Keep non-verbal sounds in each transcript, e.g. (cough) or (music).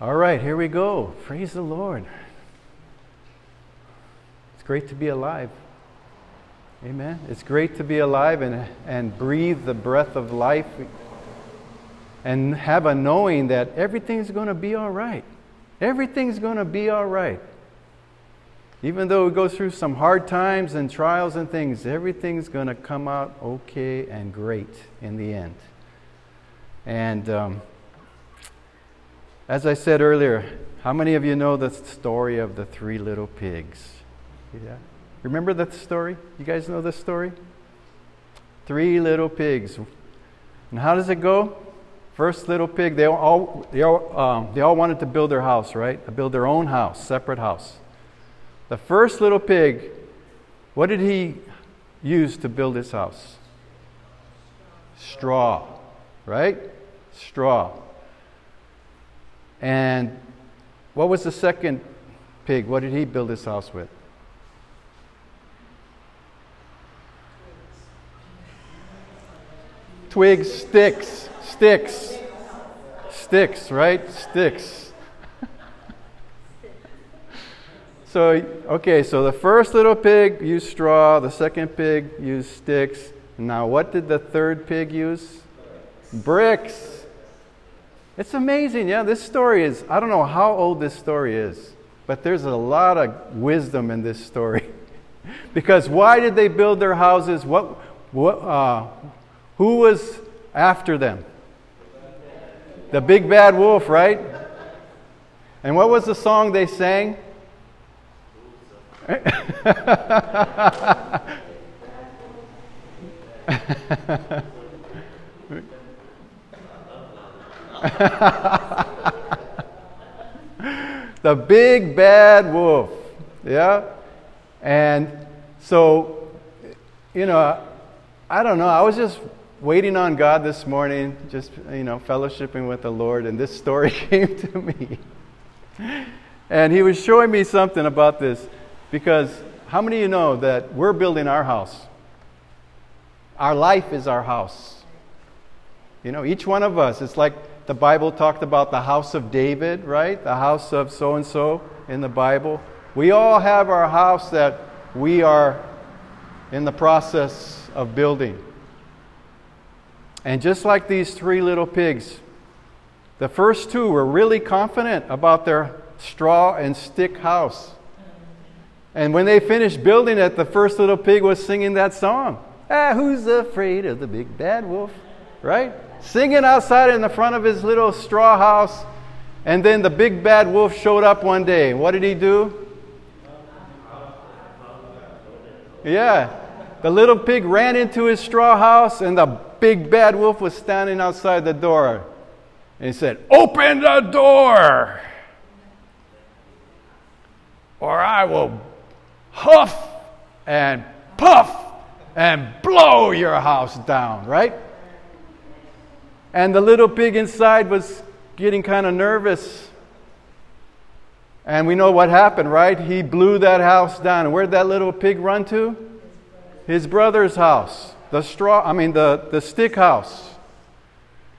All right, here we go. Praise the Lord. It's great to be alive. Amen. It's great to be alive and, and breathe the breath of life and have a knowing that everything's going to be all right. Everything's going to be all right. Even though we go through some hard times and trials and things, everything's going to come out okay and great in the end. And um, as I said earlier, how many of you know the story of the three little pigs? Yeah. Remember that story? You guys know this story? Three little pigs. And how does it go? First little pig, they all, they all, um, they all wanted to build their house, right? To build their own house, separate house. The first little pig, what did he use to build his house? Straw, right? Straw. And what was the second pig? What did he build his house with? Twigs, sticks, sticks, sticks, right? Sticks. (laughs) so, okay, so the first little pig used straw, the second pig used sticks. Now, what did the third pig use? Bricks. It's amazing. Yeah, this story is, I don't know how old this story is, but there's a lot of wisdom in this story. (laughs) because why did they build their houses? What, what, uh, who was after them? The big bad wolf, right? And what was the song they sang? (laughs) (laughs) the big bad wolf. Yeah? And so, you know, I don't know. I was just waiting on God this morning, just, you know, fellowshipping with the Lord, and this story (laughs) came to me. And he was showing me something about this because how many of you know that we're building our house? Our life is our house. You know, each one of us, it's like the Bible talked about the house of David, right? The house of so and so in the Bible. We all have our house that we are in the process of building. And just like these three little pigs, the first two were really confident about their straw and stick house. And when they finished building it, the first little pig was singing that song. Ah, who's afraid of the big bad wolf? Right? Singing outside in the front of his little straw house. And then the big bad wolf showed up one day. What did he do? Yeah. The little pig ran into his straw house, and the big bad wolf was standing outside the door. And he said, Open the door, or I will huff and puff and blow your house down, right? And the little pig inside was getting kind of nervous. And we know what happened, right? He blew that house down. And where'd that little pig run to? His brother's house. The straw, I mean, the, the stick house.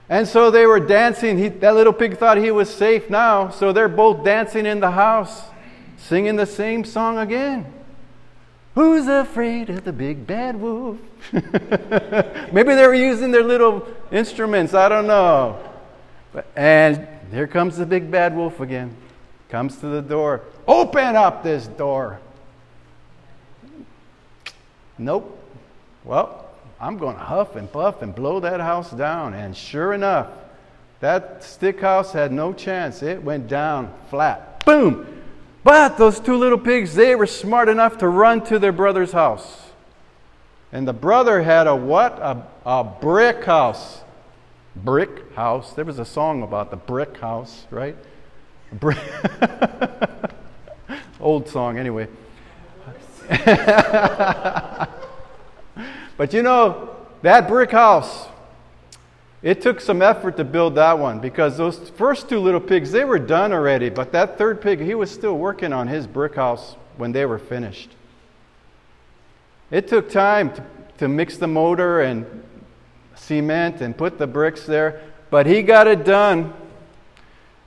And so they were dancing. He, that little pig thought he was safe now. So they're both dancing in the house, singing the same song again. Who's afraid of the big bad wolf? (laughs) Maybe they were using their little instruments. I don't know. But, and here comes the big bad wolf again. Comes to the door. Open up this door. Nope. Well, I'm going to huff and puff and blow that house down. And sure enough, that stick house had no chance. It went down flat. Boom! But those two little pigs, they were smart enough to run to their brother's house. And the brother had a what? A, a brick house. Brick house. There was a song about the brick house, right? Brick. (laughs) Old song, anyway. (laughs) but you know, that brick house, it took some effort to build that one because those first two little pigs, they were done already. But that third pig, he was still working on his brick house when they were finished. It took time to, to mix the motor and cement and put the bricks there, but he got it done.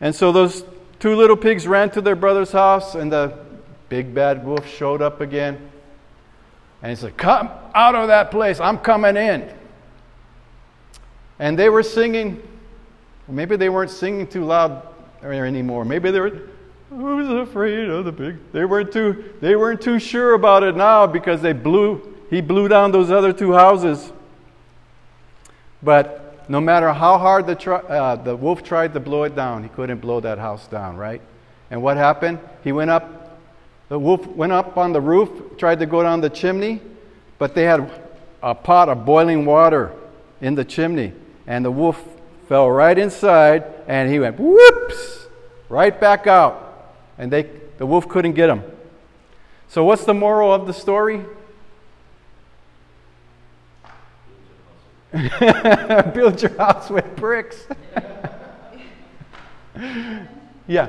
And so those two little pigs ran to their brother's house, and the big bad wolf showed up again. And he said, Come out of that place, I'm coming in. And they were singing, maybe they weren't singing too loud anymore. Maybe they were, who's afraid of the big? They weren't too, they weren't too sure about it now because they blew, he blew down those other two houses. But no matter how hard the, uh, the wolf tried to blow it down, he couldn't blow that house down, right? And what happened? He went up, the wolf went up on the roof, tried to go down the chimney, but they had a pot of boiling water in the chimney. And the wolf fell right inside, and he went whoops, right back out. And they, the wolf couldn't get him. So, what's the moral of the story? (laughs) Build your house with bricks. (laughs) yeah.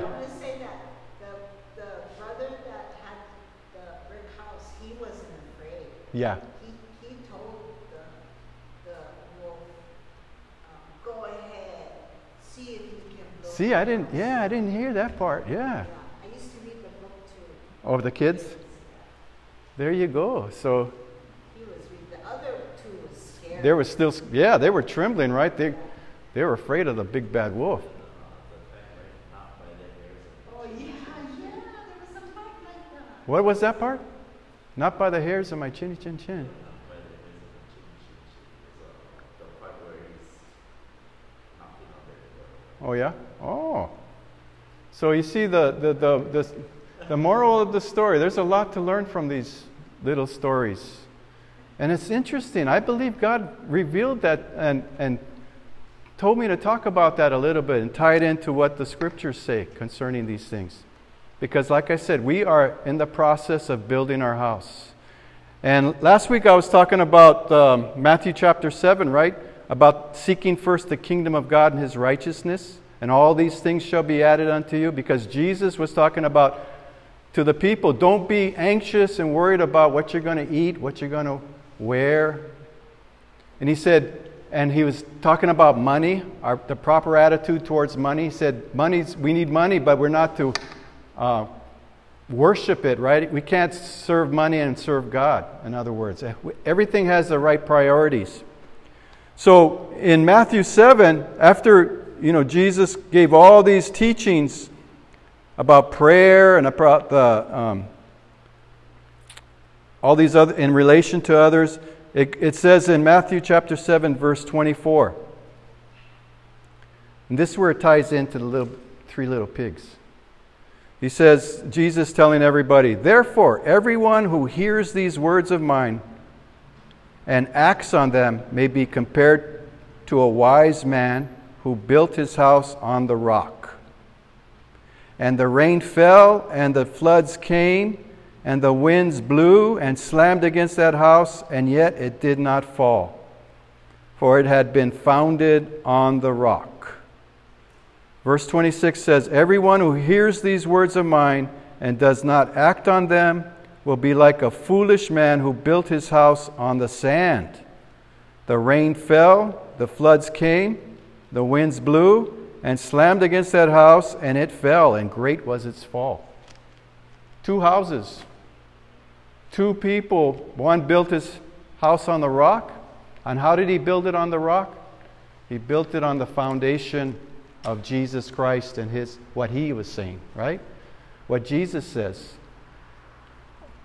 Yeah. He, he told the, the wolf, um, go ahead, see if you can build See, I didn't, yeah, I didn't hear that part. Yeah. Yeah, I used to read the book too. Oh, the kids? There you go. So He was reading, the other two was scared. they were still, yeah, they were trembling, right? They, they were afraid of the big bad wolf. Oh, yeah, yeah, was like. What was that part? Not by the hairs of my chinny chin chin. Oh, yeah? Oh. So you see the, the, the, the, the moral of the story. There's a lot to learn from these little stories. And it's interesting. I believe God revealed that and, and told me to talk about that a little bit and tie it into what the scriptures say concerning these things. Because, like I said, we are in the process of building our house. And last week I was talking about um, Matthew chapter 7, right? About seeking first the kingdom of God and his righteousness, and all these things shall be added unto you. Because Jesus was talking about to the people, don't be anxious and worried about what you're going to eat, what you're going to wear. And he said, and he was talking about money, our, the proper attitude towards money. He said, money's, we need money, but we're not to uh, worship it, right? We can't serve money and serve God, in other words. Everything has the right priorities. So in Matthew 7, after you know Jesus gave all these teachings about prayer and about the um, all these other in relation to others, it, it says in Matthew chapter 7, verse 24. And this is where it ties into the little three little pigs. He says, Jesus telling everybody, Therefore, everyone who hears these words of mine and acts on them may be compared to a wise man who built his house on the rock. And the rain fell, and the floods came, and the winds blew and slammed against that house, and yet it did not fall, for it had been founded on the rock. Verse 26 says, Everyone who hears these words of mine and does not act on them will be like a foolish man who built his house on the sand. The rain fell, the floods came, the winds blew and slammed against that house, and it fell, and great was its fall. Two houses, two people. One built his house on the rock. And how did he build it on the rock? He built it on the foundation of Jesus Christ and his what he was saying, right? What Jesus says.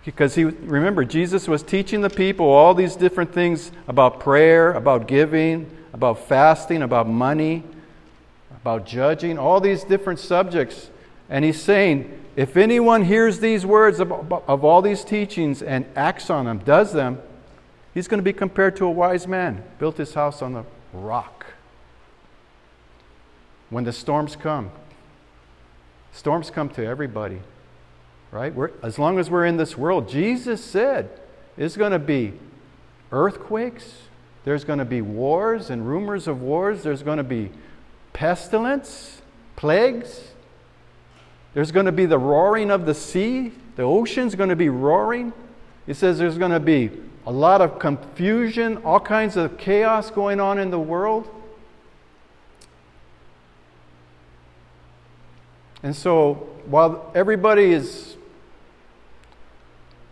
Because he remember Jesus was teaching the people all these different things about prayer, about giving, about fasting, about money, about judging, all these different subjects. And he's saying, if anyone hears these words of, of all these teachings and acts on them, does them, he's going to be compared to a wise man, built his house on the rock when the storms come. Storms come to everybody, right? We're, as long as we're in this world, Jesus said there's going to be earthquakes, there's going to be wars and rumors of wars, there's going to be pestilence, plagues, there's going to be the roaring of the sea, the ocean's going to be roaring. He says there's going to be a lot of confusion, all kinds of chaos going on in the world. And so while everybody is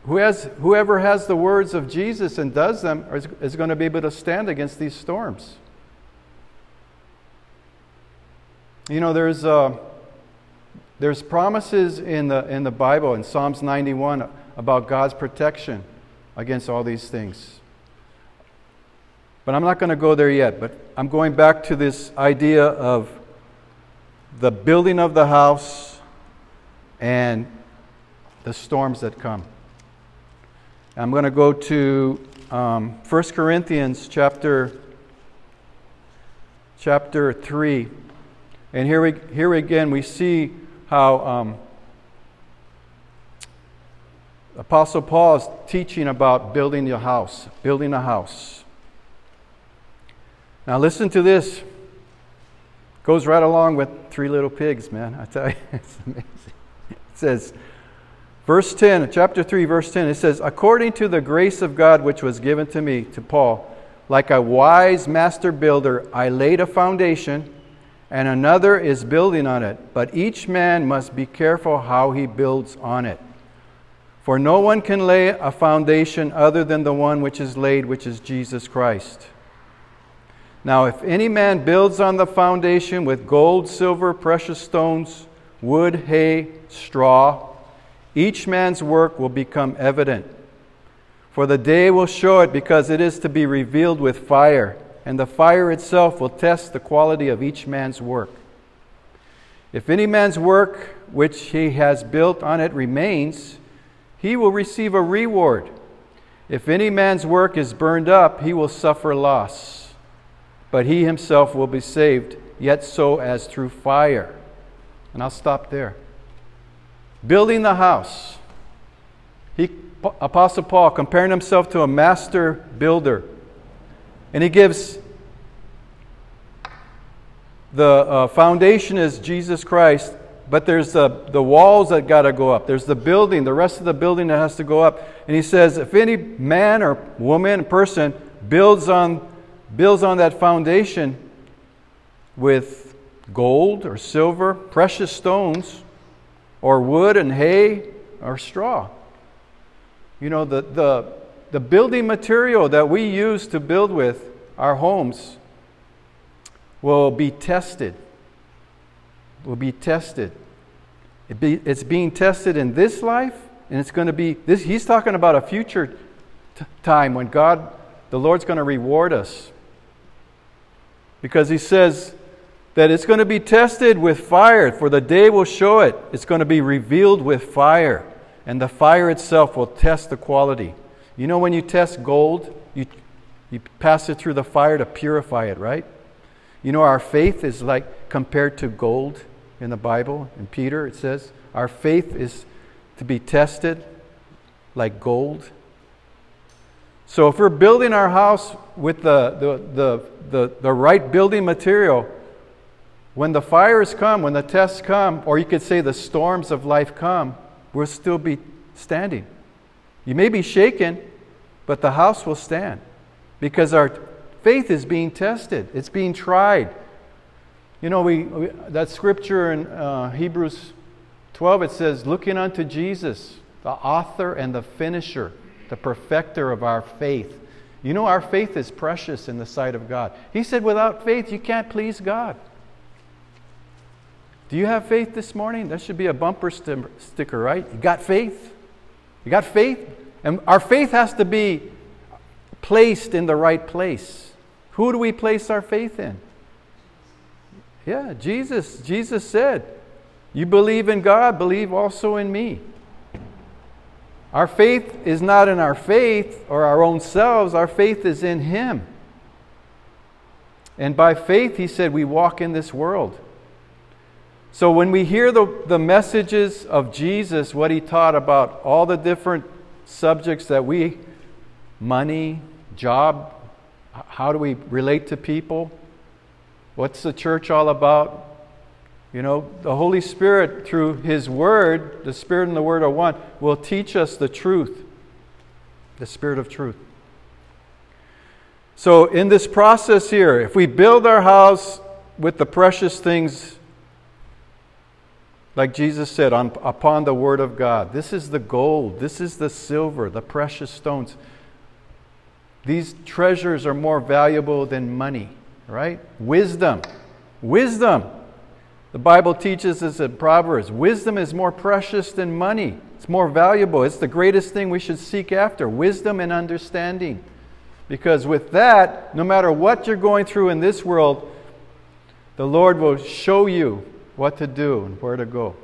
who has, whoever has the words of Jesus and does them is, is going to be able to stand against these storms. You know, there's, uh, there's promises in the, in the Bible, in Psalms 91, about God's protection against all these things. But I'm not going to go there yet. But I'm going back to this idea of the building of the house and the storms that come. I'm going to go to um, 1 Corinthians chapter, chapter 3. And here, we, here again, we see how um, Apostle Paul is teaching about building your house, building a house. Now, listen to this. Goes right along with Three Little Pigs, man. I tell you, (laughs) it's amazing. It says, verse 10, chapter 3, verse 10, it says, According to the grace of God which was given to me, to Paul, like a wise master builder, I laid a foundation and another is building on it. But each man must be careful how he builds on it. For no one can lay a foundation other than the one which is laid, which is Jesus Christ. Now, if any man builds on the foundation with gold, silver, precious stones, wood, hay, straw, each man's work will become evident. For the day will show it because it is to be revealed with fire and the fire itself will test the quality of each man's work. If any man's work which he has built on it remains, he will receive a reward. If any man's work is burned up, he will suffer loss, but he himself will be saved, yet so as through fire. And I'll stop there. Building the house. He, Apostle Paul comparing himself to a master builder. And he gives the uh, foundation is Jesus Christ, but there's the, the walls that got to go up. There's the building, the rest of the building that has to go up. And he says, if any man or woman, person builds on, builds on that foundation with gold or silver, precious stones, or wood and hay or straw. You know, the, the, the building material that we use to build with our homes will be tested. Will be tested. It be, it's being tested in this life, and it's going to be this. He's talking about a future t- time when God, the Lord's going to reward us. Because He says that it's going to be tested with fire, for the day will show it. It's going to be revealed with fire, and the fire itself will test the quality. You know, when you test gold, you, you pass it through the fire to purify it, right? You know, our faith is like compared to gold in the Bible. In Peter, it says, our faith is to be tested like gold. So if we're building our house with the, the, the, the, the right building material, when the fires come, when the tests come, or you could say the storms of life come, we'll still be standing. You may be shaken, but the house will stand because our Faith is being tested, it's being tried. You know, we, we that scripture in uh, Hebrews 12, it says, looking unto Jesus, the author and the finisher, the perfecter of our faith. You know, our faith is precious in the sight of God. He said, without faith, you can't please God. Do you have faith this morning? That should be a bumper sticker, right? You got faith? You got faith? And our faith has to be placed in the right place. Who do we place our faith in? Yeah, Jesus. Jesus said, You believe in God, believe also in me. Our faith is not in our faith or our own selves, our faith is in Him. And by faith, He said, we walk in this world. So when we hear the, the messages of Jesus, what He taught about all the different subjects that we money, job, how do we relate to people? What's the church all about? You know, the Holy Spirit, through His Word, the Spirit and the Word are one, will teach us the truth, the Spirit of truth. So, in this process here, if we build our house with the precious things Like Jesus said, on, upon the word of God. This is the gold, this is the silver, the precious stones. These treasures are more valuable than money, right? Wisdom. Wisdom. The Bible teaches us in Proverbs wisdom is more precious than money. It's more valuable. It's the greatest thing we should seek after wisdom and understanding. Because with that, no matter what you're going through in this world, the Lord will show you what to do and where to go.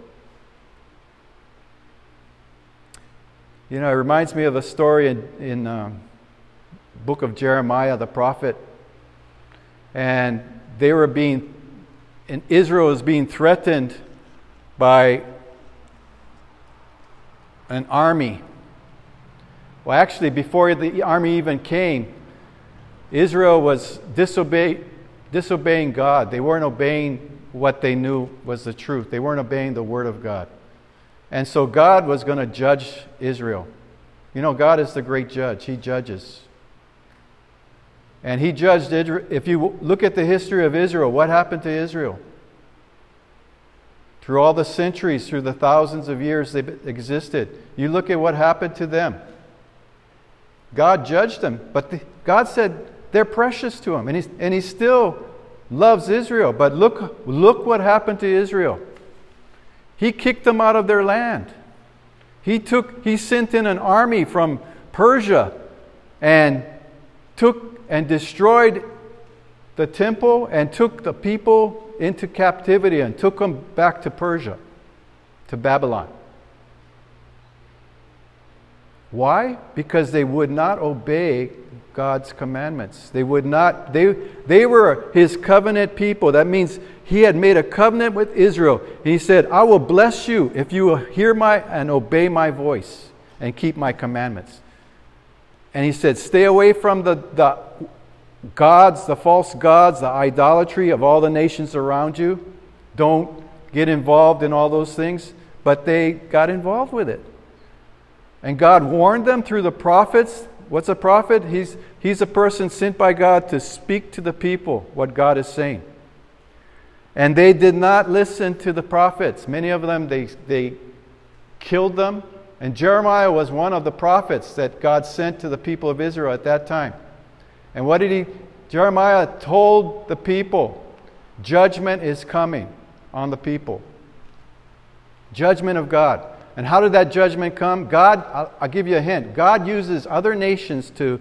You know, it reminds me of a story in, in um, book of Jeremiah, the prophet. And they were being and Israel is being threatened by an army. Well, actually, before the army even came, Israel was disobey, disobeying God. They weren't obeying what they knew was the truth, they weren't obeying the word of God. And so God was going to judge Israel. You know, God is the great judge, He judges. And he judged Israel. If you look at the history of Israel, what happened to Israel? Through all the centuries, through the thousands of years they existed, you look at what happened to them. God judged them, but the, God said they're precious to him, and, he and he still loves Israel. But look, look what happened to Israel. He kicked them out of their land. He took, he sent in an army from Persia and took and destroyed the temple and took the people into captivity and took them back to Persia, to Babylon. Why? Because they would not obey God's commandments. They would not, they, they were his covenant people. That means he had made a covenant with Israel. He said, I will bless you if you will hear my and obey my voice and keep my commandments. And he said, Stay away from the, the gods, the false gods, the idolatry of all the nations around you. Don't get involved in all those things. But they got involved with it. And God warned them through the prophets. What's a prophet? He's, he's a person sent by God to speak to the people what God is saying. And they did not listen to the prophets. Many of them, they, they killed them and Jeremiah was one of the prophets that God sent to the people of Israel at that time. And what did he? Jeremiah told the people, judgment is coming on the people. Judgment of God. And how did that judgment come? God, I'll, I'll give you a hint. God uses other nations to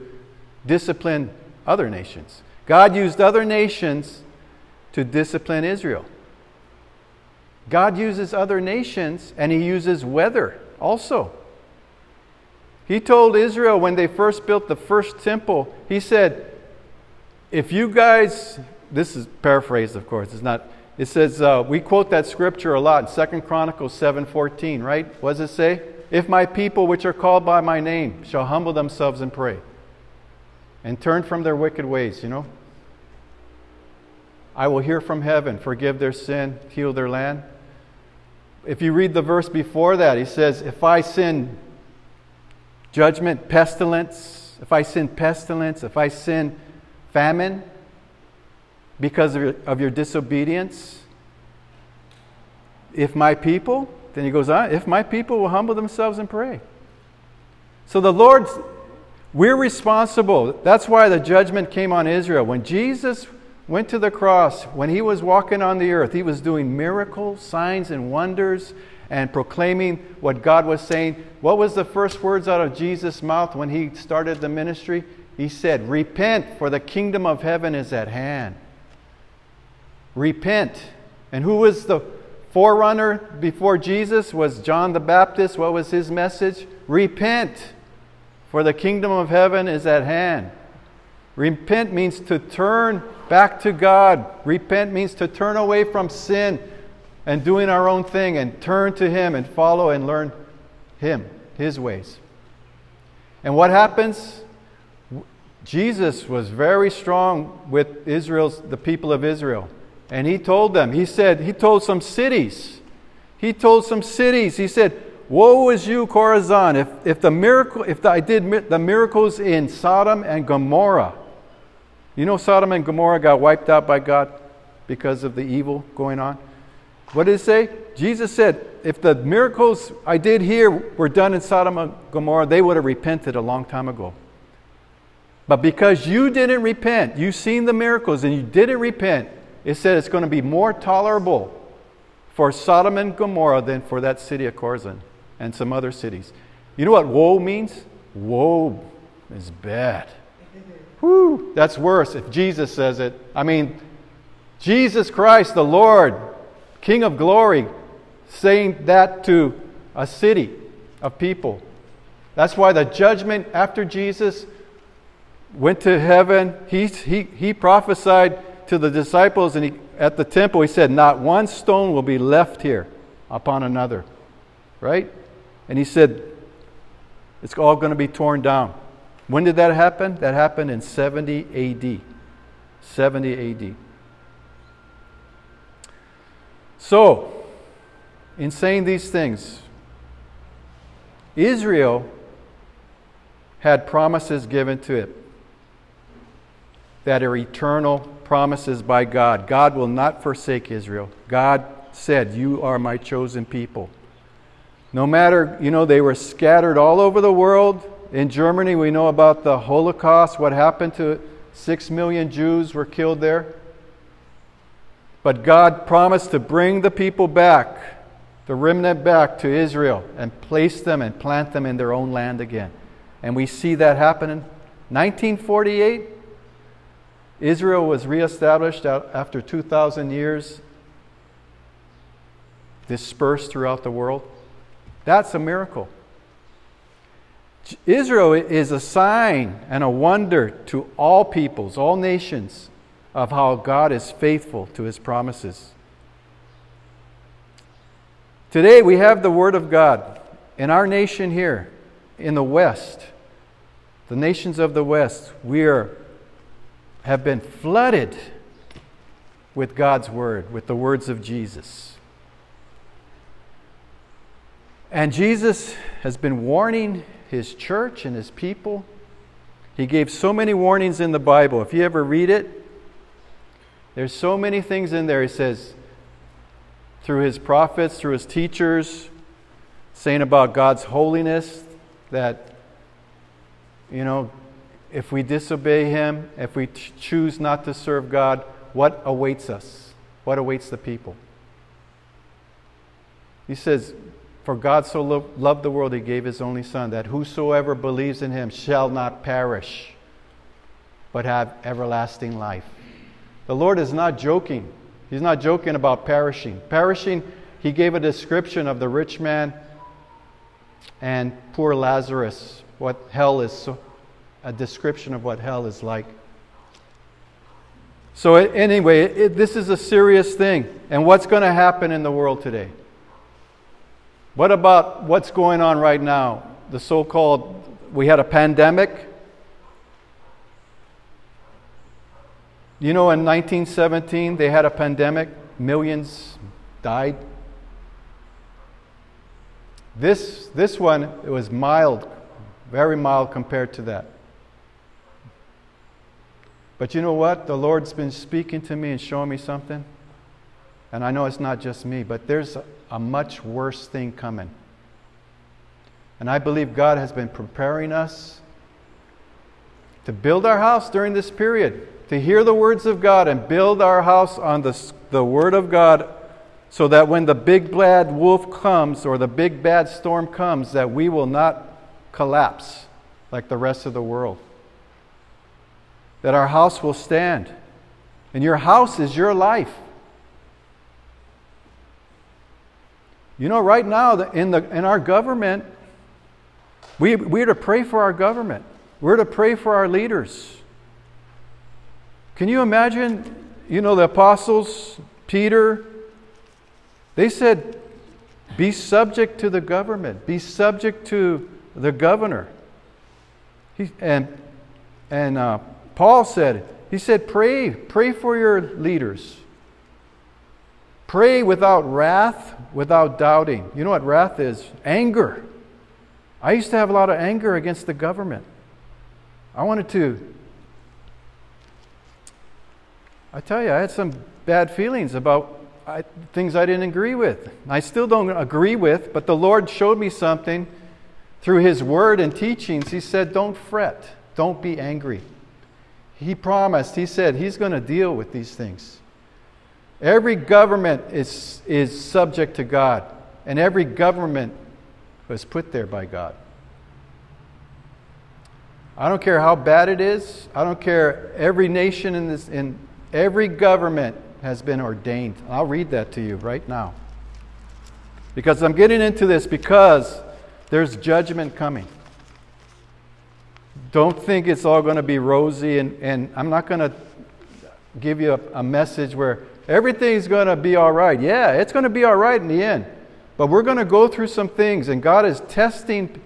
discipline other nations. God used other nations to discipline Israel. God uses other nations and he uses weather also. He told Israel when they first built the first temple, he said, if you guys, this is paraphrased, of course, it's not, it says, uh, we quote that scripture a lot in Second Chronicles 7.14, right? What does it say? If my people which are called by my name shall humble themselves and pray and turn from their wicked ways, you know, I will hear from heaven, forgive their sin, heal their land. If you read the verse before that, he says, If I sin judgment, pestilence, if I sin pestilence, if I sin famine because of your, of your disobedience, if my people, then he goes on, if my people will humble themselves and pray. So the Lord, we're responsible. That's why the judgment came on Israel. When Jesus went to the cross, when he was walking on the earth, he was doing miracles, signs, and wonders and proclaiming what God was saying. What was the first words out of Jesus' mouth when he started the ministry? He said, Repent, for the kingdom of heaven is at hand. Repent. And who was the forerunner before Jesus? Was John the Baptist. What was his message? Repent, for the kingdom of heaven is at hand. Repent means to turn back to God. Repent means to turn away from sin and doing our own thing and turn to Him and follow and learn Him, His ways. And what happens? Jesus was very strong with Israel's the people of Israel. And he told them, he said, he told some cities. He told some cities, he said, Woe is you, Chorazin, if, if the miracle, if I did the miracles in Sodom and Gomorrah, you know, Sodom and Gomorrah got wiped out by God because of the evil going on. What did it say? Jesus said, if the miracles I did here were done in Sodom and Gomorrah, they would have repented a long time ago. But because you didn't repent, you've seen the miracles and you didn't repent, it said it's going to be more tolerable for Sodom and Gomorrah than for that city of Chorazin and some other cities. You know what woe means? Woe is bad. (laughs) Whew, that's worse if Jesus says it. I mean, Jesus Christ, the Lord, King of glory, saying that to a city of people. That's why the judgment after Jesus went to heaven, he, he, he prophesied to the disciples and he, at the temple, he said, Not one stone will be left here upon another. Right? And he said, It's all going to be torn down. When did that happen? That happened in 70 AD. 70 AD. So, in saying these things, Israel had promises given to it that are eternal promises by God. God will not forsake Israel. God said, You are my chosen people. No matter, you know, they were scattered all over the world. In Germany, we know about the Holocaust, what happened to six million Jews were killed there. But God promised to bring the people back, the remnant back to Israel, and place them and plant them in their own land again. And we see that happen in 1948. Israel was reestablished after 2,000 years, dispersed throughout the world. That's a miracle. Israel is a sign and a wonder to all peoples, all nations, of how God is faithful to his promises. Today we have the Word of God in our nation here, in the West, the nations of the West, we are, have been flooded with God's Word, with the words of Jesus. And Jesus has been warning his church and his people. He gave so many warnings in the Bible. If you ever read it, there's so many things in there. He says, through his prophets, through his teachers, saying about God's holiness, that, you know, if we disobey him, if we ch- choose not to serve God, what awaits us? What awaits the people? He says, For God so lo- loved the world, he gave his only Son, that whosoever believes in him shall not perish, but have everlasting life. The Lord is not joking. He's not joking about perishing. Perishing, he gave a description of the rich man and poor Lazarus, what hell is, a description of what hell is like. So, anyway, it, this is a serious thing. And what's going to happen in the world today? What about what's going on right now? The so called, we had a pandemic. You know, in 1917, they had a pandemic, millions died. This, this one it was mild, very mild compared to that. But you know what? The Lord's been speaking to me and showing me something. And I know it's not just me, but there's a, a much worse thing coming. And I believe God has been preparing us to build our house during this period to hear the words of God and build our house on the, the Word of God so that when the big bad wolf comes or the big bad storm comes, that we will not collapse like the rest of the world. That our house will stand. And your house is your life. You know, right now in, the, in our government, we, we're to pray for our government. We're to pray for our leaders. Can you imagine, you know, the apostles, Peter, they said, be subject to the government, be subject to the governor. He, and and uh, Paul said, he said, pray, pray for your leaders. Pray without wrath, without doubting. You know what wrath is? Anger. I used to have a lot of anger against the government. I wanted to I tell you, I had some bad feelings about I, things I didn't agree with. I still don't agree with, but the Lord showed me something through His Word and teachings. He said, Don't fret, don't be angry. He promised, He said, He's going to deal with these things. Every government is, is subject to God, and every government was put there by God. I don't care how bad it is. I don't care. Every nation in this, in every government has been ordained. I'll read that to you right now. Because I'm getting into this because there's judgment coming. Don't think it's all going to be rosy, and, and I'm not going to give you a, a message where everything's going to be all right. Yeah, it's going to be all right in the end. But we're going to go through some things, and God is testing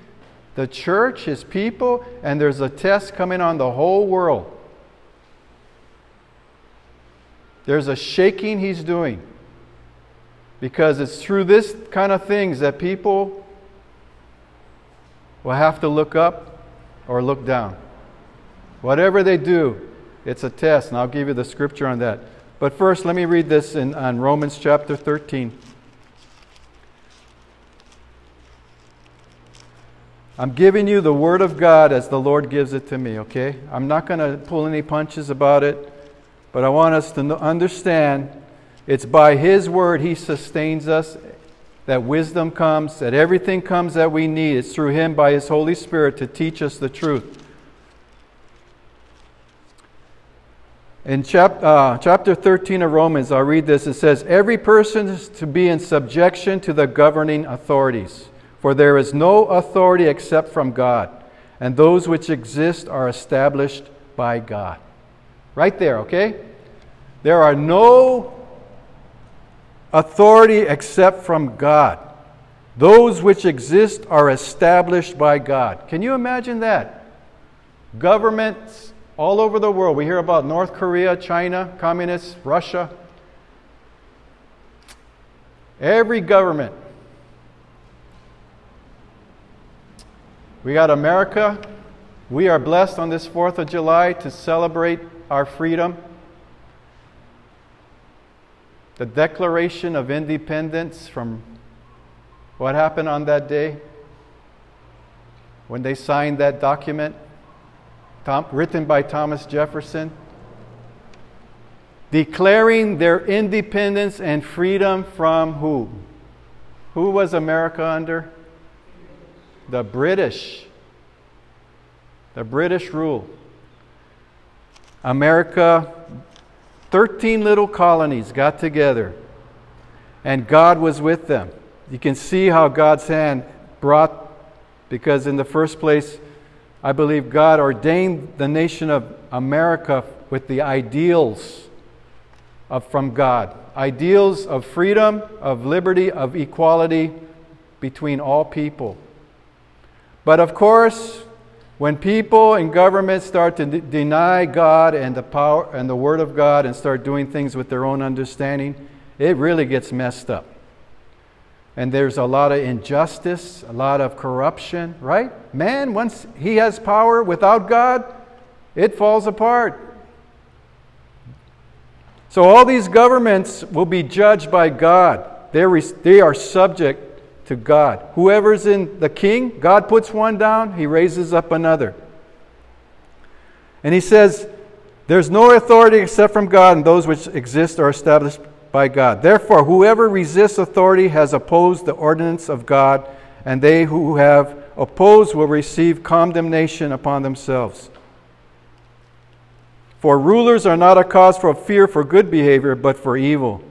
the church, His people, and there's a test coming on the whole world. There's a shaking He's doing. Because it's through this kind of things that people will have to look up or look down. Whatever they do, it's a test, and I'll give you the scripture on that. But first, let me read this in on Romans chapter 13. I'm giving you the Word of God as the Lord gives it to me, okay? I'm not going to pull any punches about it, but I want us to understand it's by His Word He sustains us, that wisdom comes, that everything comes that we need. It's through Him by His Holy Spirit to teach us the truth. In chap, uh, chapter 13 of Romans, I'll read this. It says, Every person is to be in subjection to the governing authorities for there is no authority except from God, and those which exist are established by God. Right there, okay? There are no authority except from God. Those which exist are established by God. Can you imagine that? Governments all over the world. We hear about North Korea, China, communists, Russia. Every government We got America. We are blessed on this 4th of July to celebrate our freedom. The Declaration of Independence from what happened on that day when they signed that document Tom, written by Thomas Jefferson, declaring their independence and freedom from who? Who was America under? the British, the British rule. America, 13 little colonies got together, and God was with them. You can see how God's hand brought, because in the first place, I believe God ordained the nation of America with the ideals of, from God ideals of freedom, of liberty, of equality between all people. But of course, when people and governments start to d- deny God and the power and the Word of God and start doing things with their own understanding, it really gets messed up. And there's a lot of injustice, a lot of corruption, right? Man, once he has power without God, it falls apart. So all these governments will be judged by God. They're, they are subject to God. Whoever's in the king, God puts one down, he raises up another. And he says, There's no authority except from God, and those which exist are established by God. Therefore, whoever resists authority has opposed the ordinance of God, and they who have opposed will receive condemnation upon themselves. For rulers are not a cause for fear for good behavior, but for evil.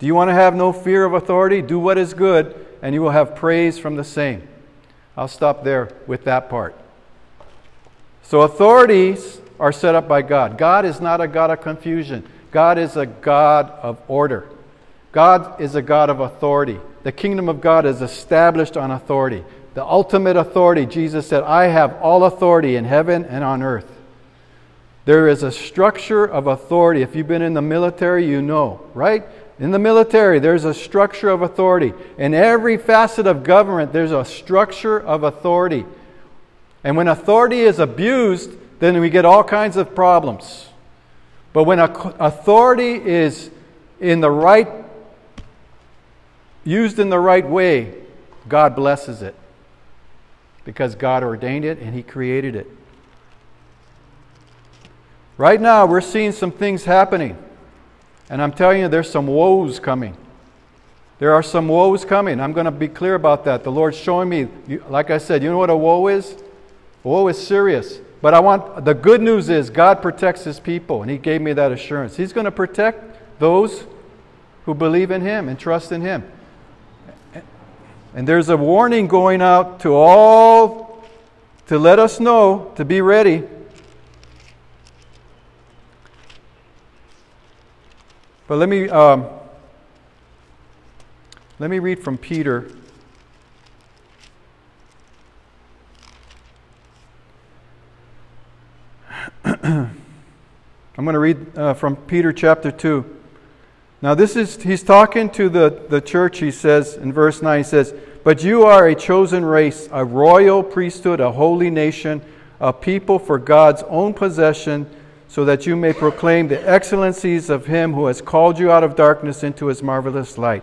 Do you want to have no fear of authority? Do what is good and you will have praise from the same. I'll stop there with that part. So, authorities are set up by God. God is not a God of confusion, God is a God of order. God is a God of authority. The kingdom of God is established on authority. The ultimate authority, Jesus said, I have all authority in heaven and on earth. There is a structure of authority. If you've been in the military, you know, right? In the military, there's a structure of authority. In every facet of government, there's a structure of authority. And when authority is abused, then we get all kinds of problems. But when authority is in the right used in the right way, God blesses it. Because God ordained it and He created it. Right now, we're seeing some things happening. And I'm telling you, there's some woes coming. There are some woes coming. I'm going to be clear about that. The Lord's showing me, like I said, you know what a woe is? Woe is serious. But I want the good news is God protects his people, and he gave me that assurance. He's going to protect those who believe in him and trust in him. And there's a warning going out to all to let us know to be ready. But let me um, let me read from Peter. (clears throat) I'm going to read uh, from Peter chapter 2. Now, this is, he's talking to the, the church, he says in verse 9, he says, But you are a chosen race, a royal priesthood, a holy nation, a people for God's own possession, so that you may proclaim the excellencies of him who has called you out of darkness into his marvelous light.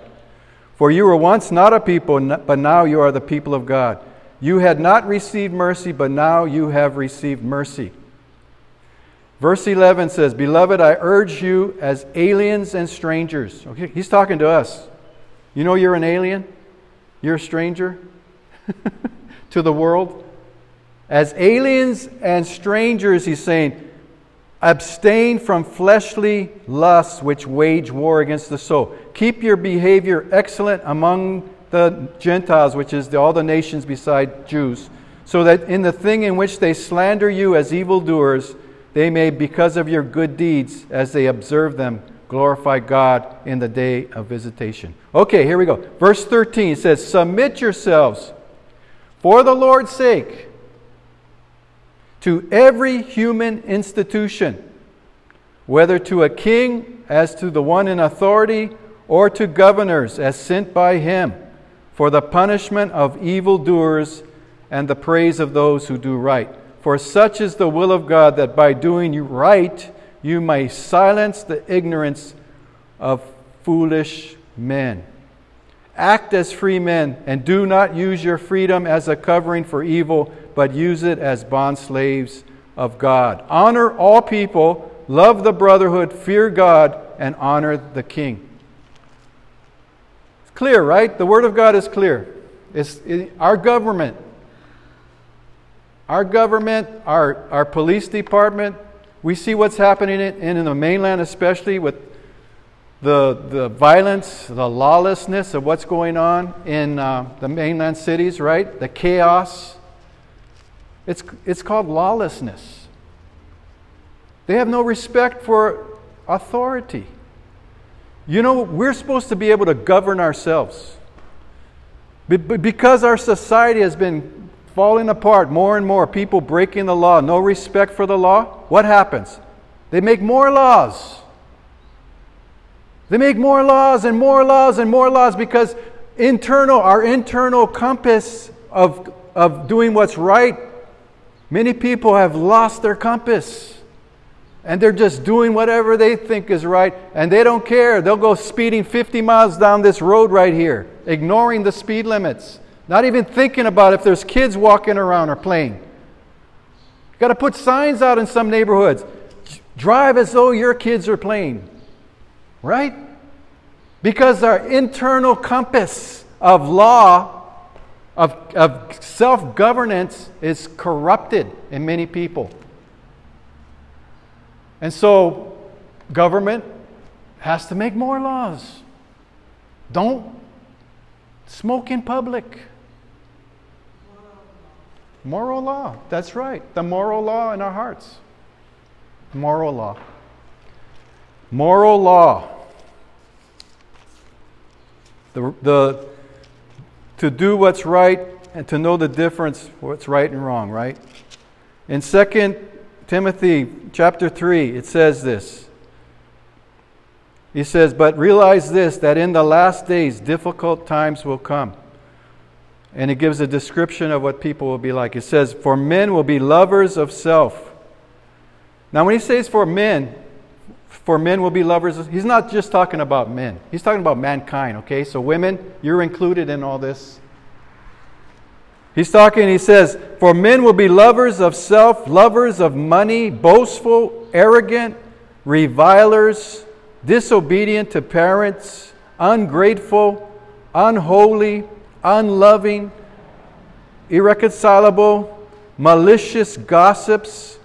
For you were once not a people, but now you are the people of God. You had not received mercy, but now you have received mercy. Verse 11 says, Beloved, I urge you as aliens and strangers. Okay, he's talking to us. You know you're an alien? You're a stranger (laughs) to the world? As aliens and strangers, he's saying, abstain from fleshly lusts which wage war against the soul. Keep your behavior excellent among the Gentiles, which is the, all the nations beside Jews, so that in the thing in which they slander you as evildoers, they may, because of your good deeds, as they observe them, glorify God in the day of visitation. Okay, here we go. Verse 13 says, Submit yourselves for the Lord's sake to every human institution, whether to a king as to the one in authority, or to governors as sent by him, for the punishment of evildoers and the praise of those who do right for such is the will of God that by doing right, you may silence the ignorance of foolish men. Act as free men, and do not use your freedom as a covering for evil, but use it as bond slaves of God. Honor all people, love the brotherhood, fear God, and honor the king. It's clear, right? The Word of God is clear. It's, it, our government our government, our, our police department, we see what's happening in, in the mainland, especially with the, the violence, the lawlessness of what's going on in uh, the mainland cities, right? The chaos. It's, it's called lawlessness. They have no respect for authority. You know, we're supposed to be able to govern ourselves. Because our society has been falling apart more and more, people breaking the law, no respect for the law, what happens? They make more laws. They make more laws and more laws and more laws because internal, our internal compass of, of doing what's right, many people have lost their compass. And they're just doing whatever they think is right, and they don't care. They'll go speeding 50 miles down this road right here, ignoring the speed limits. Not even thinking about if there's kids walking around or playing. You've got to put signs out in some neighborhoods. Drive as though your kids are playing. Right? Because our internal compass of law, of, of self governance, is corrupted in many people. And so, government has to make more laws. Don't smoke in public. Moral law. That's right. The moral law in our hearts. Moral law. Moral law. The, the, to do what's right and to know the difference what's right and wrong, right? In 2 Timothy chapter 3, it says this. He says, But realize this, that in the last days difficult times will come. And it gives a description of what people will be like. It says, For men will be lovers of self. Now, when he says for men, for men will be lovers. He's not just talking about men, he's talking about mankind, okay? So, women, you're included in all this. He's talking, he says, For men will be lovers of self, lovers of money, boastful, arrogant, revilers, disobedient to parents, ungrateful, unholy, unloving, irreconcilable, malicious gossips,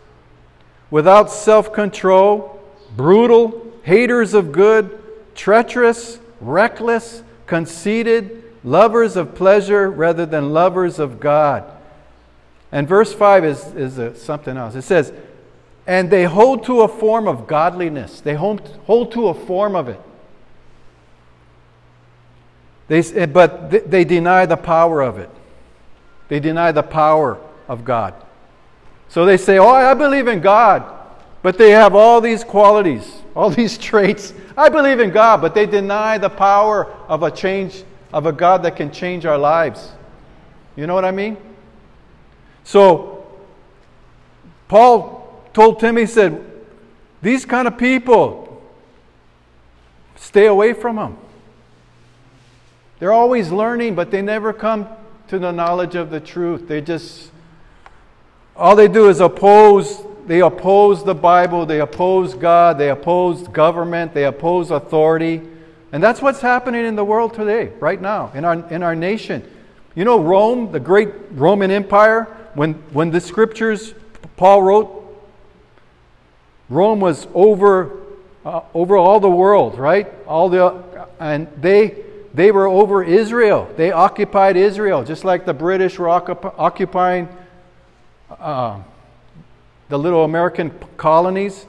without self control, brutal, haters of good, treacherous, reckless, conceited lovers of pleasure rather than lovers of God. And verse 5 is, is a, something else. It says, And they hold to a form of godliness, they hold, hold to a form of it. They, eh, but they deny the power of it. They deny the power of God. So they say, Oh, I believe in God, but they have all these qualities, all these (laughs) traits. I believe in God, but they deny the power of a change of a God that can change our lives. You know what I mean? So, Paul told Timothy, he said, These kind of people, stay away from them. They're always learning, but they never come to the knowledge of the truth. They just, all they do is oppose, they oppose the Bible, they oppose God, they oppose government, they oppose authority. And that's what's happening in the world today, right now, in our, in our nation. You know, Rome, the great Roman Empire, when, when the scriptures Paul wrote, Rome was over, uh, over all the world, right? All the, and they, they were over Israel. They occupied Israel, just like the British were occupying uh, the little American colonies.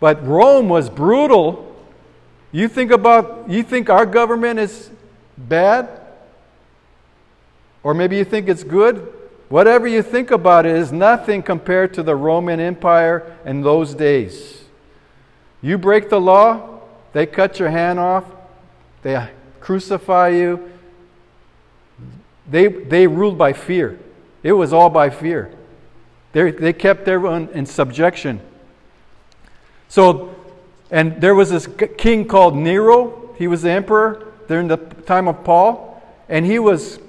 But Rome was brutal you think about, you think our government is bad? Or maybe you think it's good? Whatever you think about it is nothing compared to the Roman Empire in those days. You break the law, they cut your hand off, they crucify you. They, they ruled by fear. It was all by fear. They, they kept everyone in subjection. So and there was this king called Nero. He was the emperor during the time of Paul. And he was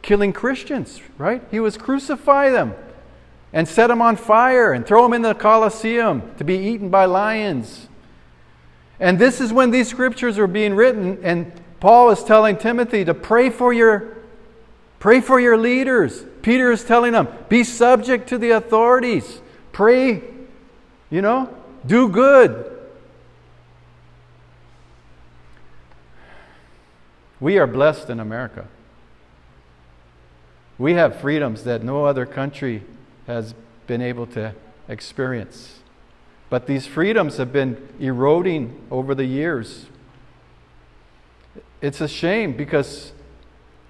killing Christians, right? He was crucify them and set them on fire and throw them in the Colosseum to be eaten by lions. And this is when these scriptures are being written, and Paul is telling Timothy to pray for your pray for your leaders. Peter is telling them, be subject to the authorities. Pray, you know, do good. We are blessed in America. We have freedoms that no other country has been able to experience. But these freedoms have been eroding over the years. It's a shame because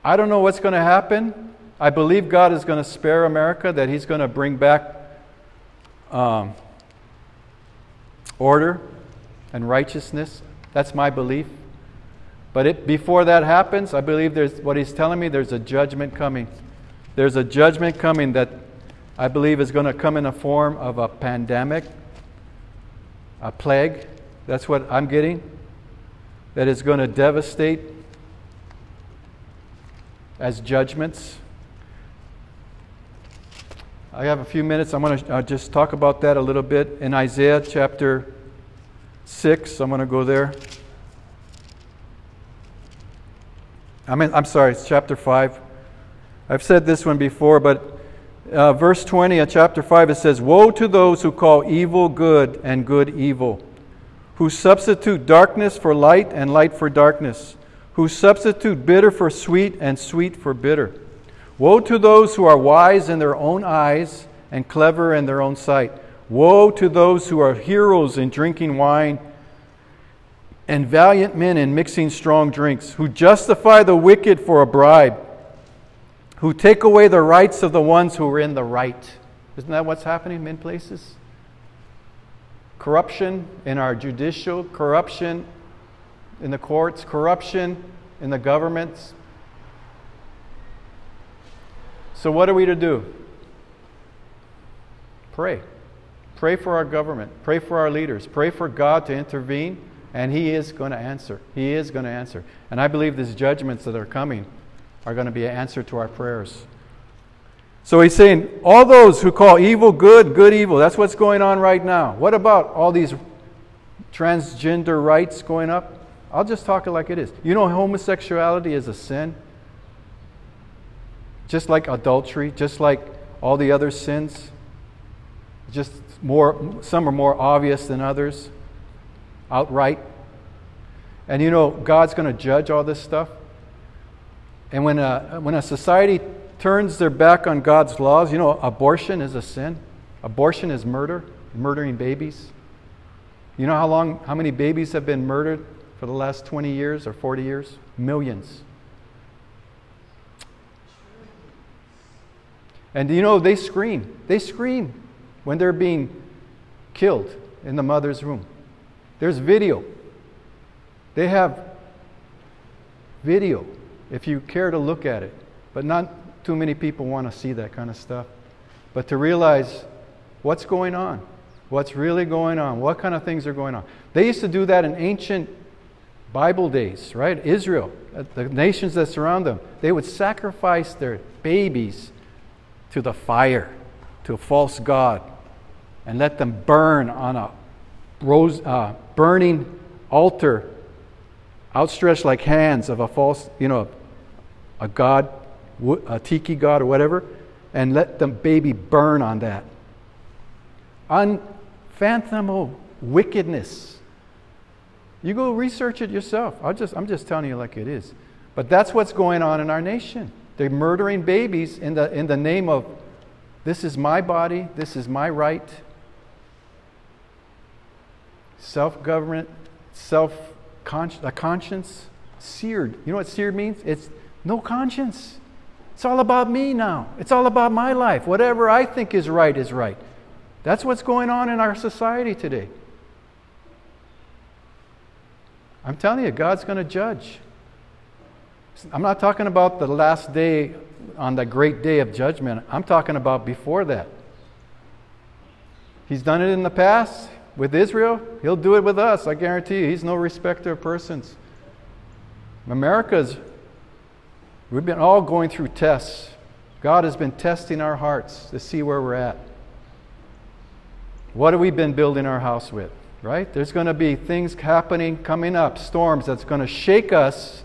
I don't know what's going to happen. I believe God is going to spare America, that He's going to bring back um, order and righteousness. That's my belief. But it, before that happens, I believe there's what he's telling me there's a judgment coming. There's a judgment coming that I believe is going to come in the form of a pandemic, a plague. That's what I'm getting. That is going to devastate as judgments. I have a few minutes. I'm going to uh, just talk about that a little bit. In Isaiah chapter 6, I'm going to go there. I mean, I'm sorry, it's chapter 5. I've said this one before, but uh, verse 20 of chapter 5 it says, Woe to those who call evil good and good evil, who substitute darkness for light and light for darkness, who substitute bitter for sweet and sweet for bitter. Woe to those who are wise in their own eyes and clever in their own sight. Woe to those who are heroes in drinking wine and valiant men in mixing strong drinks, who justify the wicked for a bribe, who take away the rights of the ones who are in the right. Isn't that what's happening in many places? Corruption in our judicial, corruption in the courts, corruption in the governments. So, what are we to do? Pray. Pray for our government. Pray for our leaders. Pray for God to intervene, and He is going to answer. He is going to answer. And I believe these judgments that are coming are going to be an answer to our prayers. So he's saying, all those who call evil good, good evil, that's what's going on right now. What about all these transgender rights going up? I'll just talk it like it is. You know, homosexuality is a sin, just like adultery, just like all the other sins. Just more, some are more obvious than others, outright. And you know, God's going to judge all this stuff. And when a, when a society turns their back on God's laws, you know, abortion is a sin. Abortion is murder, murdering babies. You know how long, how many babies have been murdered for the last 20 years or 40 years? Millions. And you know, they scream. They scream when they're being killed in the mother's room. There's video. They have video if you care to look at it. But not too many people want to see that kind of stuff. But to realize what's going on, what's really going on, what kind of things are going on. They used to do that in ancient Bible days, right? Israel, the nations that surround them, they would sacrifice their babies to the fire, to a false god, and let them burn on a rose, uh, burning altar outstretched like hands of a false, you know, a god a tiki god or whatever, and let the baby burn on that. Unfathomable wickedness. You go research it yourself. i just, I'm just telling you like it is. But that's what's going on in our nation. They're murdering babies in the, in the name of this is my body, this is my right. Self government, self a conscience, seared. You know what seared means? It's no conscience. It's all about me now. It's all about my life. Whatever I think is right is right. That's what's going on in our society today. I'm telling you, God's going to judge. I'm not talking about the last day on the great day of judgment. I'm talking about before that. He's done it in the past with Israel. He'll do it with us. I guarantee you. He's no respecter of persons. America's We've been all going through tests. God has been testing our hearts to see where we're at. What have we been building our house with? Right? There's going to be things happening, coming up, storms that's going to shake us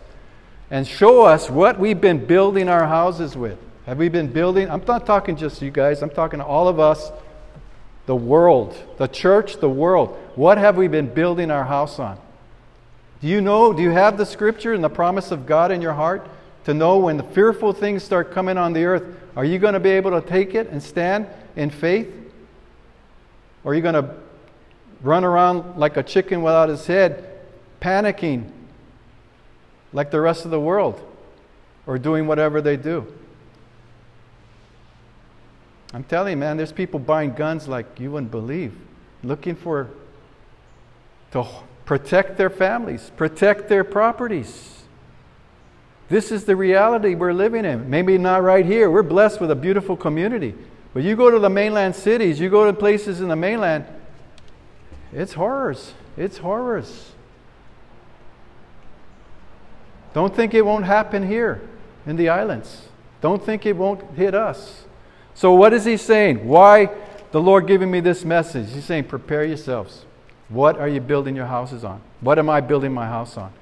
and show us what we've been building our houses with. Have we been building? I'm not talking just you guys, I'm talking to all of us, the world, the church, the world. What have we been building our house on? Do you know? Do you have the scripture and the promise of God in your heart? to know when the fearful things start coming on the earth, are you going to be able to take it and stand in faith? Or are you going to run around like a chicken without his head, panicking like the rest of the world, or doing whatever they do? I'm telling you, man, there's people buying guns like you wouldn't believe, looking for to protect their families, protect their properties. This is the reality we're living in. Maybe not right here. We're blessed with a beautiful community. But you go to the mainland cities, you go to places in the mainland, it's horrors. It's horrors. Don't think it won't happen here in the islands. Don't think it won't hit us. So, what is he saying? Why the Lord giving me this message? He's saying, prepare yourselves. What are you building your houses on? What am I building my house on?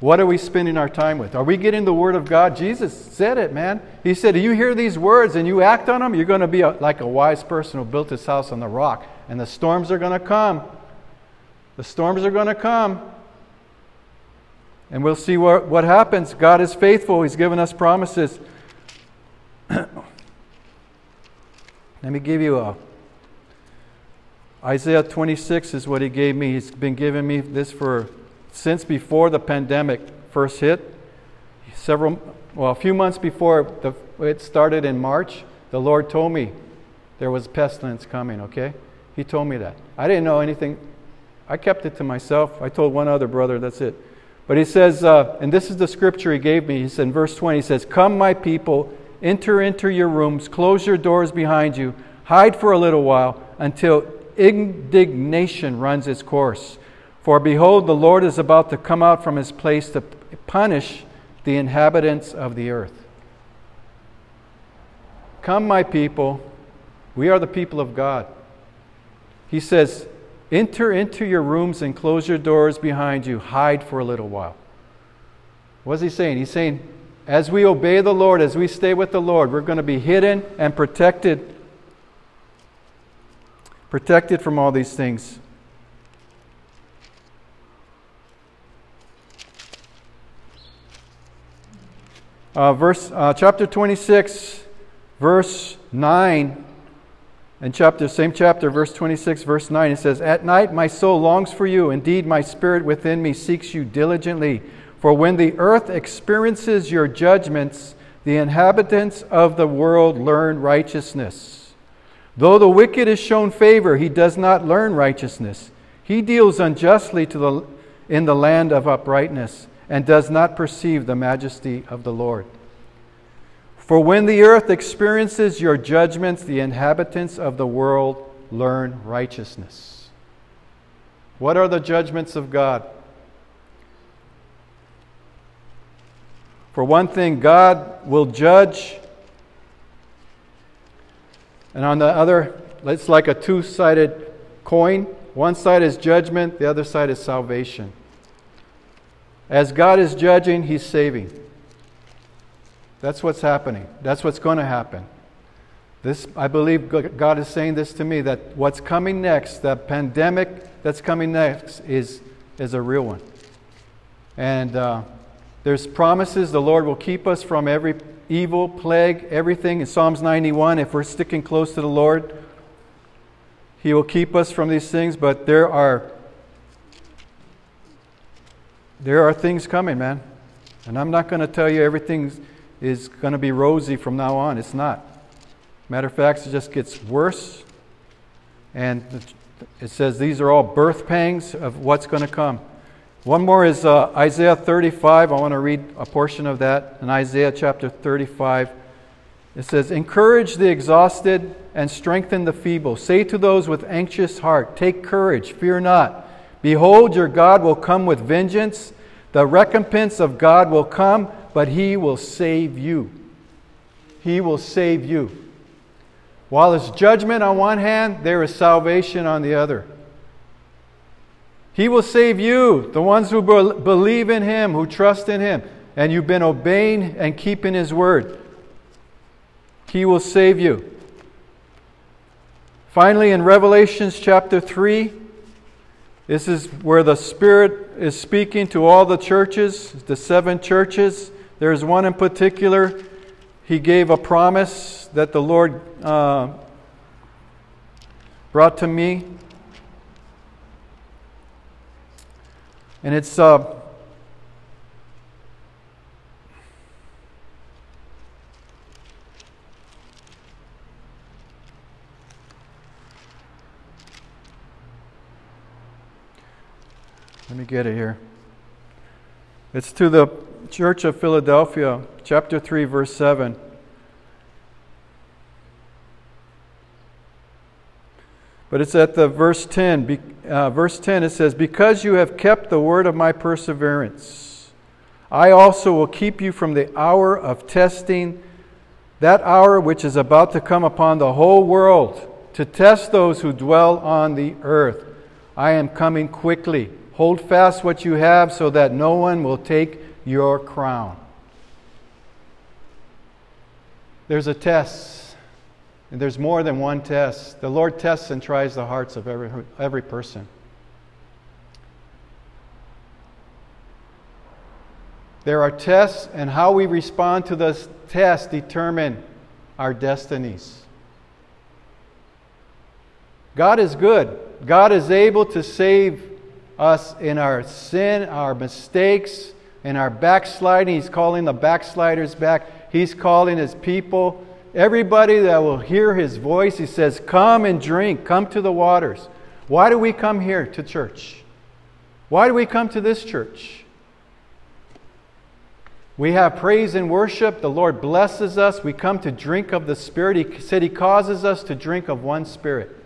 What are we spending our time with? Are we getting the Word of God? Jesus said it, man. He said, You hear these words and you act on them, you're going to be a, like a wise person who built his house on the rock. And the storms are going to come. The storms are going to come. And we'll see what, what happens. God is faithful, He's given us promises. (clears throat) Let me give you a. Isaiah 26 is what He gave me. He's been giving me this for since before the pandemic first hit, several, well, a few months before the, it started in March, the Lord told me there was pestilence coming, okay? He told me that. I didn't know anything. I kept it to myself. I told one other brother, that's it. But he says, uh, and this is the scripture he gave me. He said in verse 20, he says, Come, my people, enter into your rooms, close your doors behind you, hide for a little while until indignation runs its course. For behold, the Lord is about to come out from his place to punish the inhabitants of the earth. Come, my people, we are the people of God. He says, Enter into your rooms and close your doors behind you. Hide for a little while. What's he saying? He's saying, as we obey the Lord, as we stay with the Lord, we're going to be hidden and protected. Protected from all these things. Uh, verse, uh, chapter 26, verse 9 in chapter, same chapter, verse 26, verse 9, it says, At night my soul longs for you. Indeed, my spirit within me seeks you diligently. For when the earth experiences your judgments, the inhabitants of the world learn righteousness. Though the wicked is shown favor, he does not learn righteousness. He deals unjustly to the, in the land of uprightness and does not perceive the majesty of the Lord. For when the earth experiences your judgments, the inhabitants of the world learn righteousness. What are the judgments of God? For one thing, God will judge, and on the other, it's like a two sided coin. One side is judgment, the other side is salvation. As God is judging, He's saving. That's what's happening. That's what's going to happen. This, I believe God is saying this to me that what's coming next, the pandemic that's coming next, is, is a real one. And uh, there's promises the Lord will keep us from every evil, plague, everything. In Psalms 91, if we're sticking close to the Lord, He will keep us from these things. But there are there are things coming, man. And I'm not going to tell you everything's is going to be rosy from now on. It's not. Matter of fact, it just gets worse. And it says these are all birth pangs of what's going to come. One more is uh, Isaiah 35. I want to read a portion of that in Isaiah chapter 35. It says, Encourage the exhausted and strengthen the feeble. Say to those with anxious heart, Take courage, fear not. Behold, your God will come with vengeance. The recompense of God will come but He will save you. He will save you. While there's judgment on one hand, there is salvation on the other. He will save you, the ones who believe in Him, who trust in Him, and you've been obeying and keeping His word. He will save you. Finally, in Revelations chapter 3, this is where the Spirit is speaking to all the churches, the seven churches. There's one in particular, he gave a promise that the Lord uh, brought to me. And it's. Uh, let me get it here. It's to the Church of Philadelphia, chapter 3, verse 7. But it's at the verse 10. Uh, verse 10 it says, Because you have kept the word of my perseverance, I also will keep you from the hour of testing, that hour which is about to come upon the whole world, to test those who dwell on the earth. I am coming quickly. Hold fast what you have so that no one will take your crown. There's a test, and there's more than one test. The Lord tests and tries the hearts of every, every person. There are tests, and how we respond to those tests determine our destinies. God is good. God is able to save us in our sin, our mistakes, in our backsliding. He's calling the backsliders back. He's calling his people, everybody that will hear his voice. He says, Come and drink, come to the waters. Why do we come here to church? Why do we come to this church? We have praise and worship. The Lord blesses us. We come to drink of the Spirit. He said He causes us to drink of one Spirit.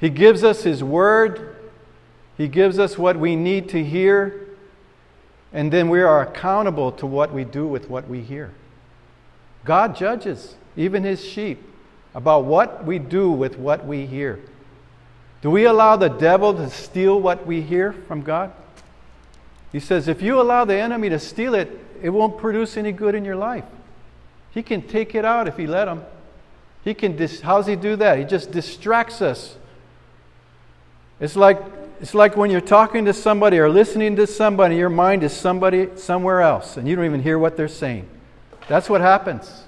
He gives us His Word, He gives us what we need to hear, and then we are accountable to what we do with what we hear. God judges, even His sheep, about what we do with what we hear. Do we allow the devil to steal what we hear from God? He says, if you allow the enemy to steal it, it won't produce any good in your life. He can take it out if he let him. He can dis- how's he do that? He just distracts us. It's like it's like when you're talking to somebody or listening to somebody, your mind is somebody somewhere else and you don't even hear what they're saying. That's what happens.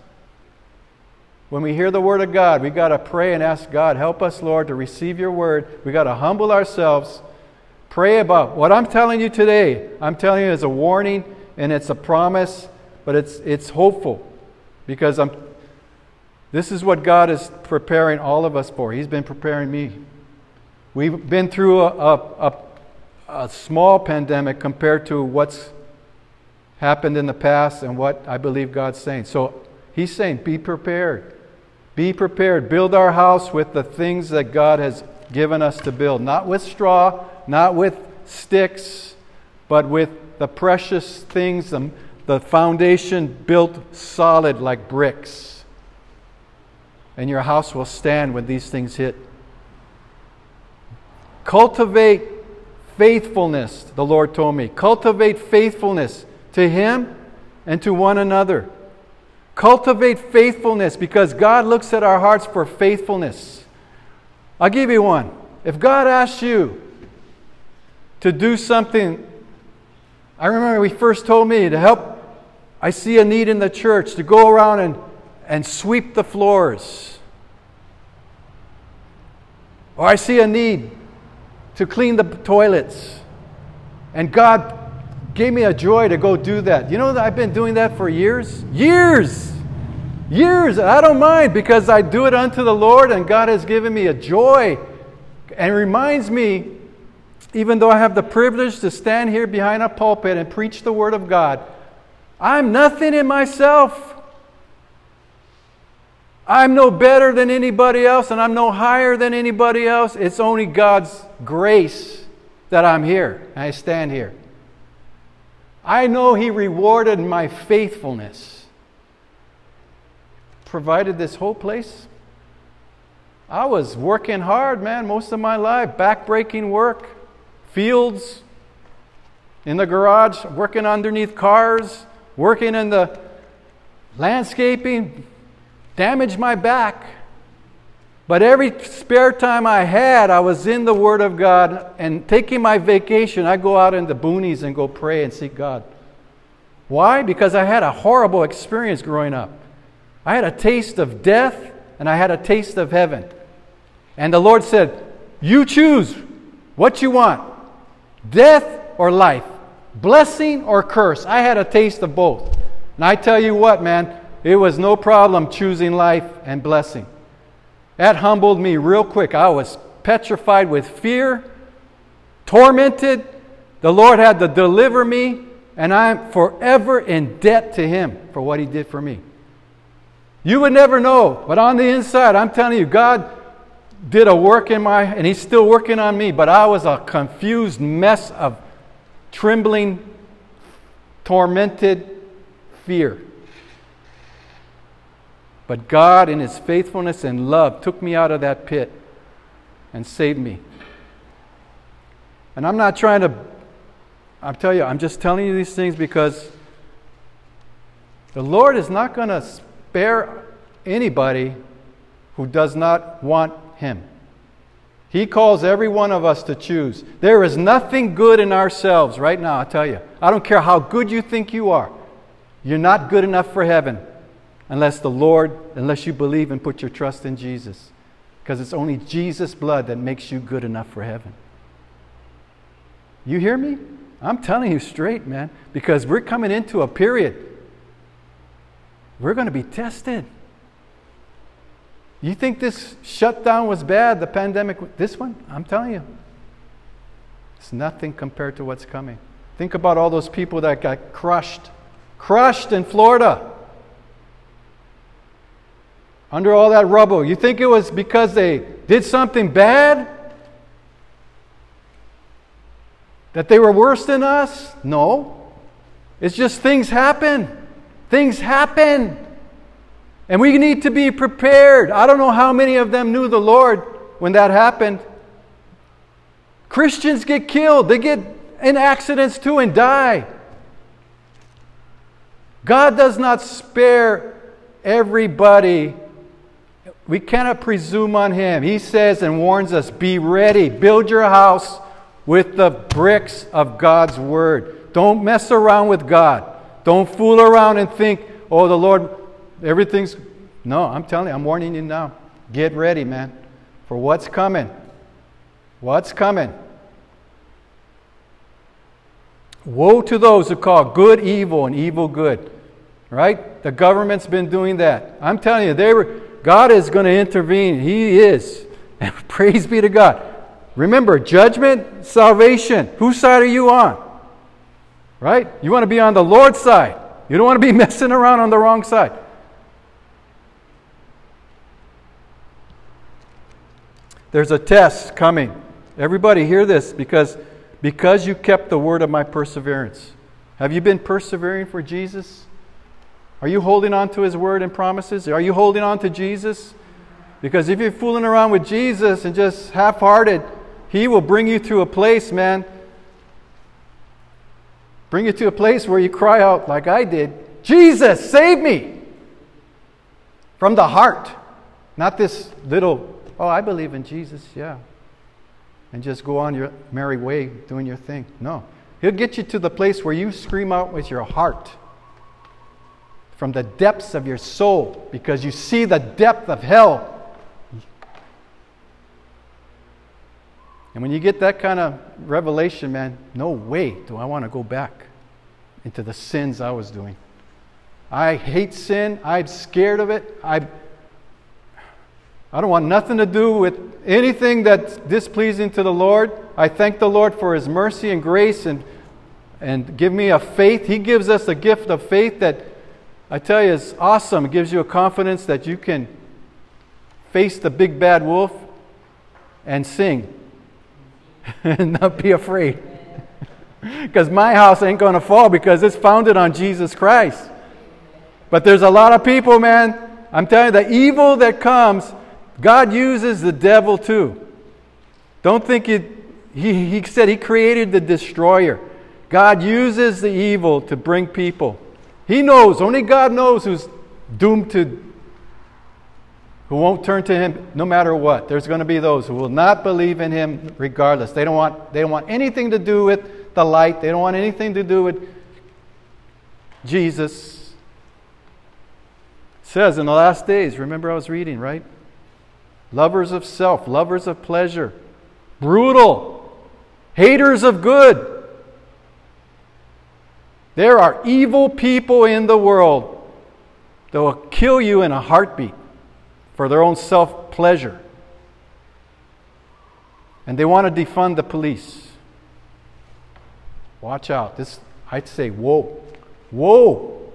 When we hear the word of God, we got to pray and ask God, help us, Lord, to receive your word. We got to humble ourselves. Pray about what I'm telling you today. I'm telling you as a warning and it's a promise, but it's it's hopeful because I'm this is what God is preparing all of us for. He's been preparing me. We've been through a, a, a, a small pandemic compared to what's happened in the past and what I believe God's saying. So He's saying, be prepared. Be prepared. Build our house with the things that God has given us to build. Not with straw, not with sticks, but with the precious things, the, the foundation built solid like bricks. And your house will stand when these things hit. Cultivate faithfulness, the Lord told me. Cultivate faithfulness to Him and to one another. Cultivate faithfulness because God looks at our hearts for faithfulness. I'll give you one. If God asks you to do something, I remember He first told me to help. I see a need in the church to go around and, and sweep the floors. Or I see a need to clean the toilets. And God gave me a joy to go do that. You know that I've been doing that for years? Years! Years! I don't mind because I do it unto the Lord and God has given me a joy and reminds me, even though I have the privilege to stand here behind a pulpit and preach the Word of God, I'm nothing in myself. I'm no better than anybody else and I'm no higher than anybody else. It's only God's grace that I'm here and I stand here. I know He rewarded my faithfulness, provided this whole place. I was working hard, man, most of my life, backbreaking work, fields, in the garage, working underneath cars, working in the landscaping, damaged my back. But every spare time I had, I was in the Word of God and taking my vacation, I go out in the boonies and go pray and seek God. Why? Because I had a horrible experience growing up. I had a taste of death and I had a taste of heaven. And the Lord said, You choose what you want death or life, blessing or curse. I had a taste of both. And I tell you what, man, it was no problem choosing life and blessing. That humbled me real quick. I was petrified with fear, tormented. The Lord had to deliver me, and I'm forever in debt to Him for what He did for me. You would never know, but on the inside, I'm telling you, God did a work in my, and He's still working on me, but I was a confused mess of trembling, tormented fear. But God, in His faithfulness and love, took me out of that pit and saved me. And I'm not trying to, I'm telling you, I'm just telling you these things because the Lord is not going to spare anybody who does not want Him. He calls every one of us to choose. There is nothing good in ourselves right now, I tell you. I don't care how good you think you are. You're not good enough for heaven unless the Lord, unless you believe and put your trust in Jesus. Because it's only Jesus' blood that makes you good enough for heaven. You hear me? I'm telling you straight, man, because we're coming into a period. We're going to be tested. You think this shutdown was bad, the pandemic? This one? I'm telling you. It's nothing compared to what's coming. Think about all those people that got crushed. Crushed in Florida under all that rubble. You think it was because they did something bad? That they were worse than us? No. It's just things happen. Things happen. And we need to be prepared. I don't know how many of them knew the Lord when that happened. Christians get killed, they get in accidents too and die. God does not spare everybody we cannot presume on Him. He says and warns us be ready, build your house with the bricks of God's Word. Don't mess around with God. Don't fool around and think, oh, the Lord, everything's. No, I'm telling you, I'm warning you now. Get ready, man, for what's coming. What's coming? Woe to those who call good evil and evil good. Right? The government's been doing that. I'm telling you, they were, God is going to intervene. He is. (laughs) And praise be to God. Remember, judgment, salvation. Whose side are you on? Right? You want to be on the Lord's side. You don't want to be (laughs) messing around on the wrong side. There's a test coming. Everybody hear this because because you kept the word of my perseverance. Have you been persevering for Jesus? Are you holding on to his word and promises? Are you holding on to Jesus? Because if you're fooling around with Jesus and just half hearted, he will bring you to a place, man. Bring you to a place where you cry out, like I did Jesus, save me! From the heart. Not this little, oh, I believe in Jesus, yeah and just go on your merry way doing your thing. No. He'll get you to the place where you scream out with your heart from the depths of your soul because you see the depth of hell. And when you get that kind of revelation, man, no way do I want to go back into the sins I was doing. I hate sin. I'm scared of it. I I don't want nothing to do with anything that's displeasing to the Lord. I thank the Lord for His mercy and grace and, and give me a faith. He gives us a gift of faith that I tell you it's awesome. It gives you a confidence that you can face the big bad wolf and sing (laughs) and not be afraid. (laughs) Because my house ain't going to fall because it's founded on Jesus Christ. But there's a lot of people, man. I'm telling you, the evil that comes God uses the devil too. Don't think it, he, he said he created the destroyer. God uses the evil to bring people. He knows, only God knows who's doomed to, who won't turn to him no matter what. There's going to be those who will not believe in him regardless. They don't want, they don't want anything to do with the light, they don't want anything to do with Jesus. It says in the last days, remember I was reading, right? lovers of self, lovers of pleasure, brutal, haters of good. There are evil people in the world that will kill you in a heartbeat for their own self pleasure. And they want to defund the police. Watch out. This I'd say woe. Woe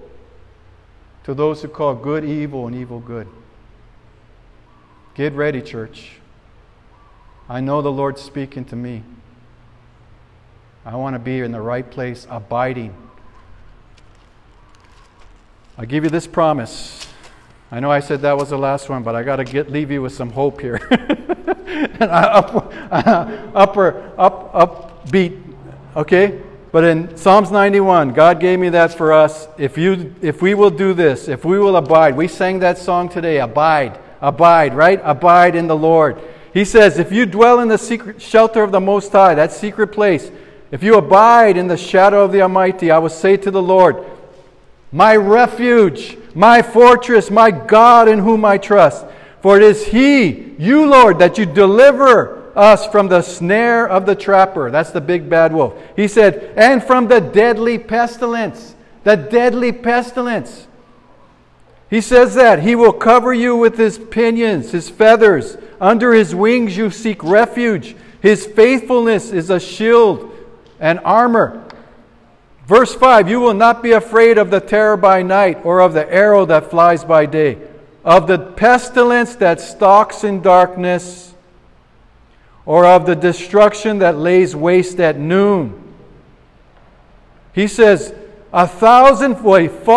to those who call good evil and evil good. Get ready, church. I know the Lord's speaking to me. I want to be in the right place, abiding. I give you this promise. I know I said that was the last one, but I got to get leave you with some hope here. (laughs) up, (laughs) upper, up, up beat. Okay? But in Psalms 91, God gave me that for us. If you if we will do this, if we will abide. We sang that song today, abide. Abide, right? Abide in the Lord. He says, if you dwell in the secret shelter of the Most High, that secret place, if you abide in the shadow of the Almighty, I will say to the Lord, My refuge, my fortress, my God in whom I trust. For it is He, you, Lord, that you deliver us from the snare of the trapper. That's the big bad wolf. He said, and from the deadly pestilence. The deadly pestilence. He says that He will cover you with His pinions, His feathers. Under His wings you seek refuge. His faithfulness is a shield and armor. Verse 5 You will not be afraid of the terror by night, or of the arrow that flies by day, of the pestilence that stalks in darkness, or of the destruction that lays waste at noon. He says, A thousand will fall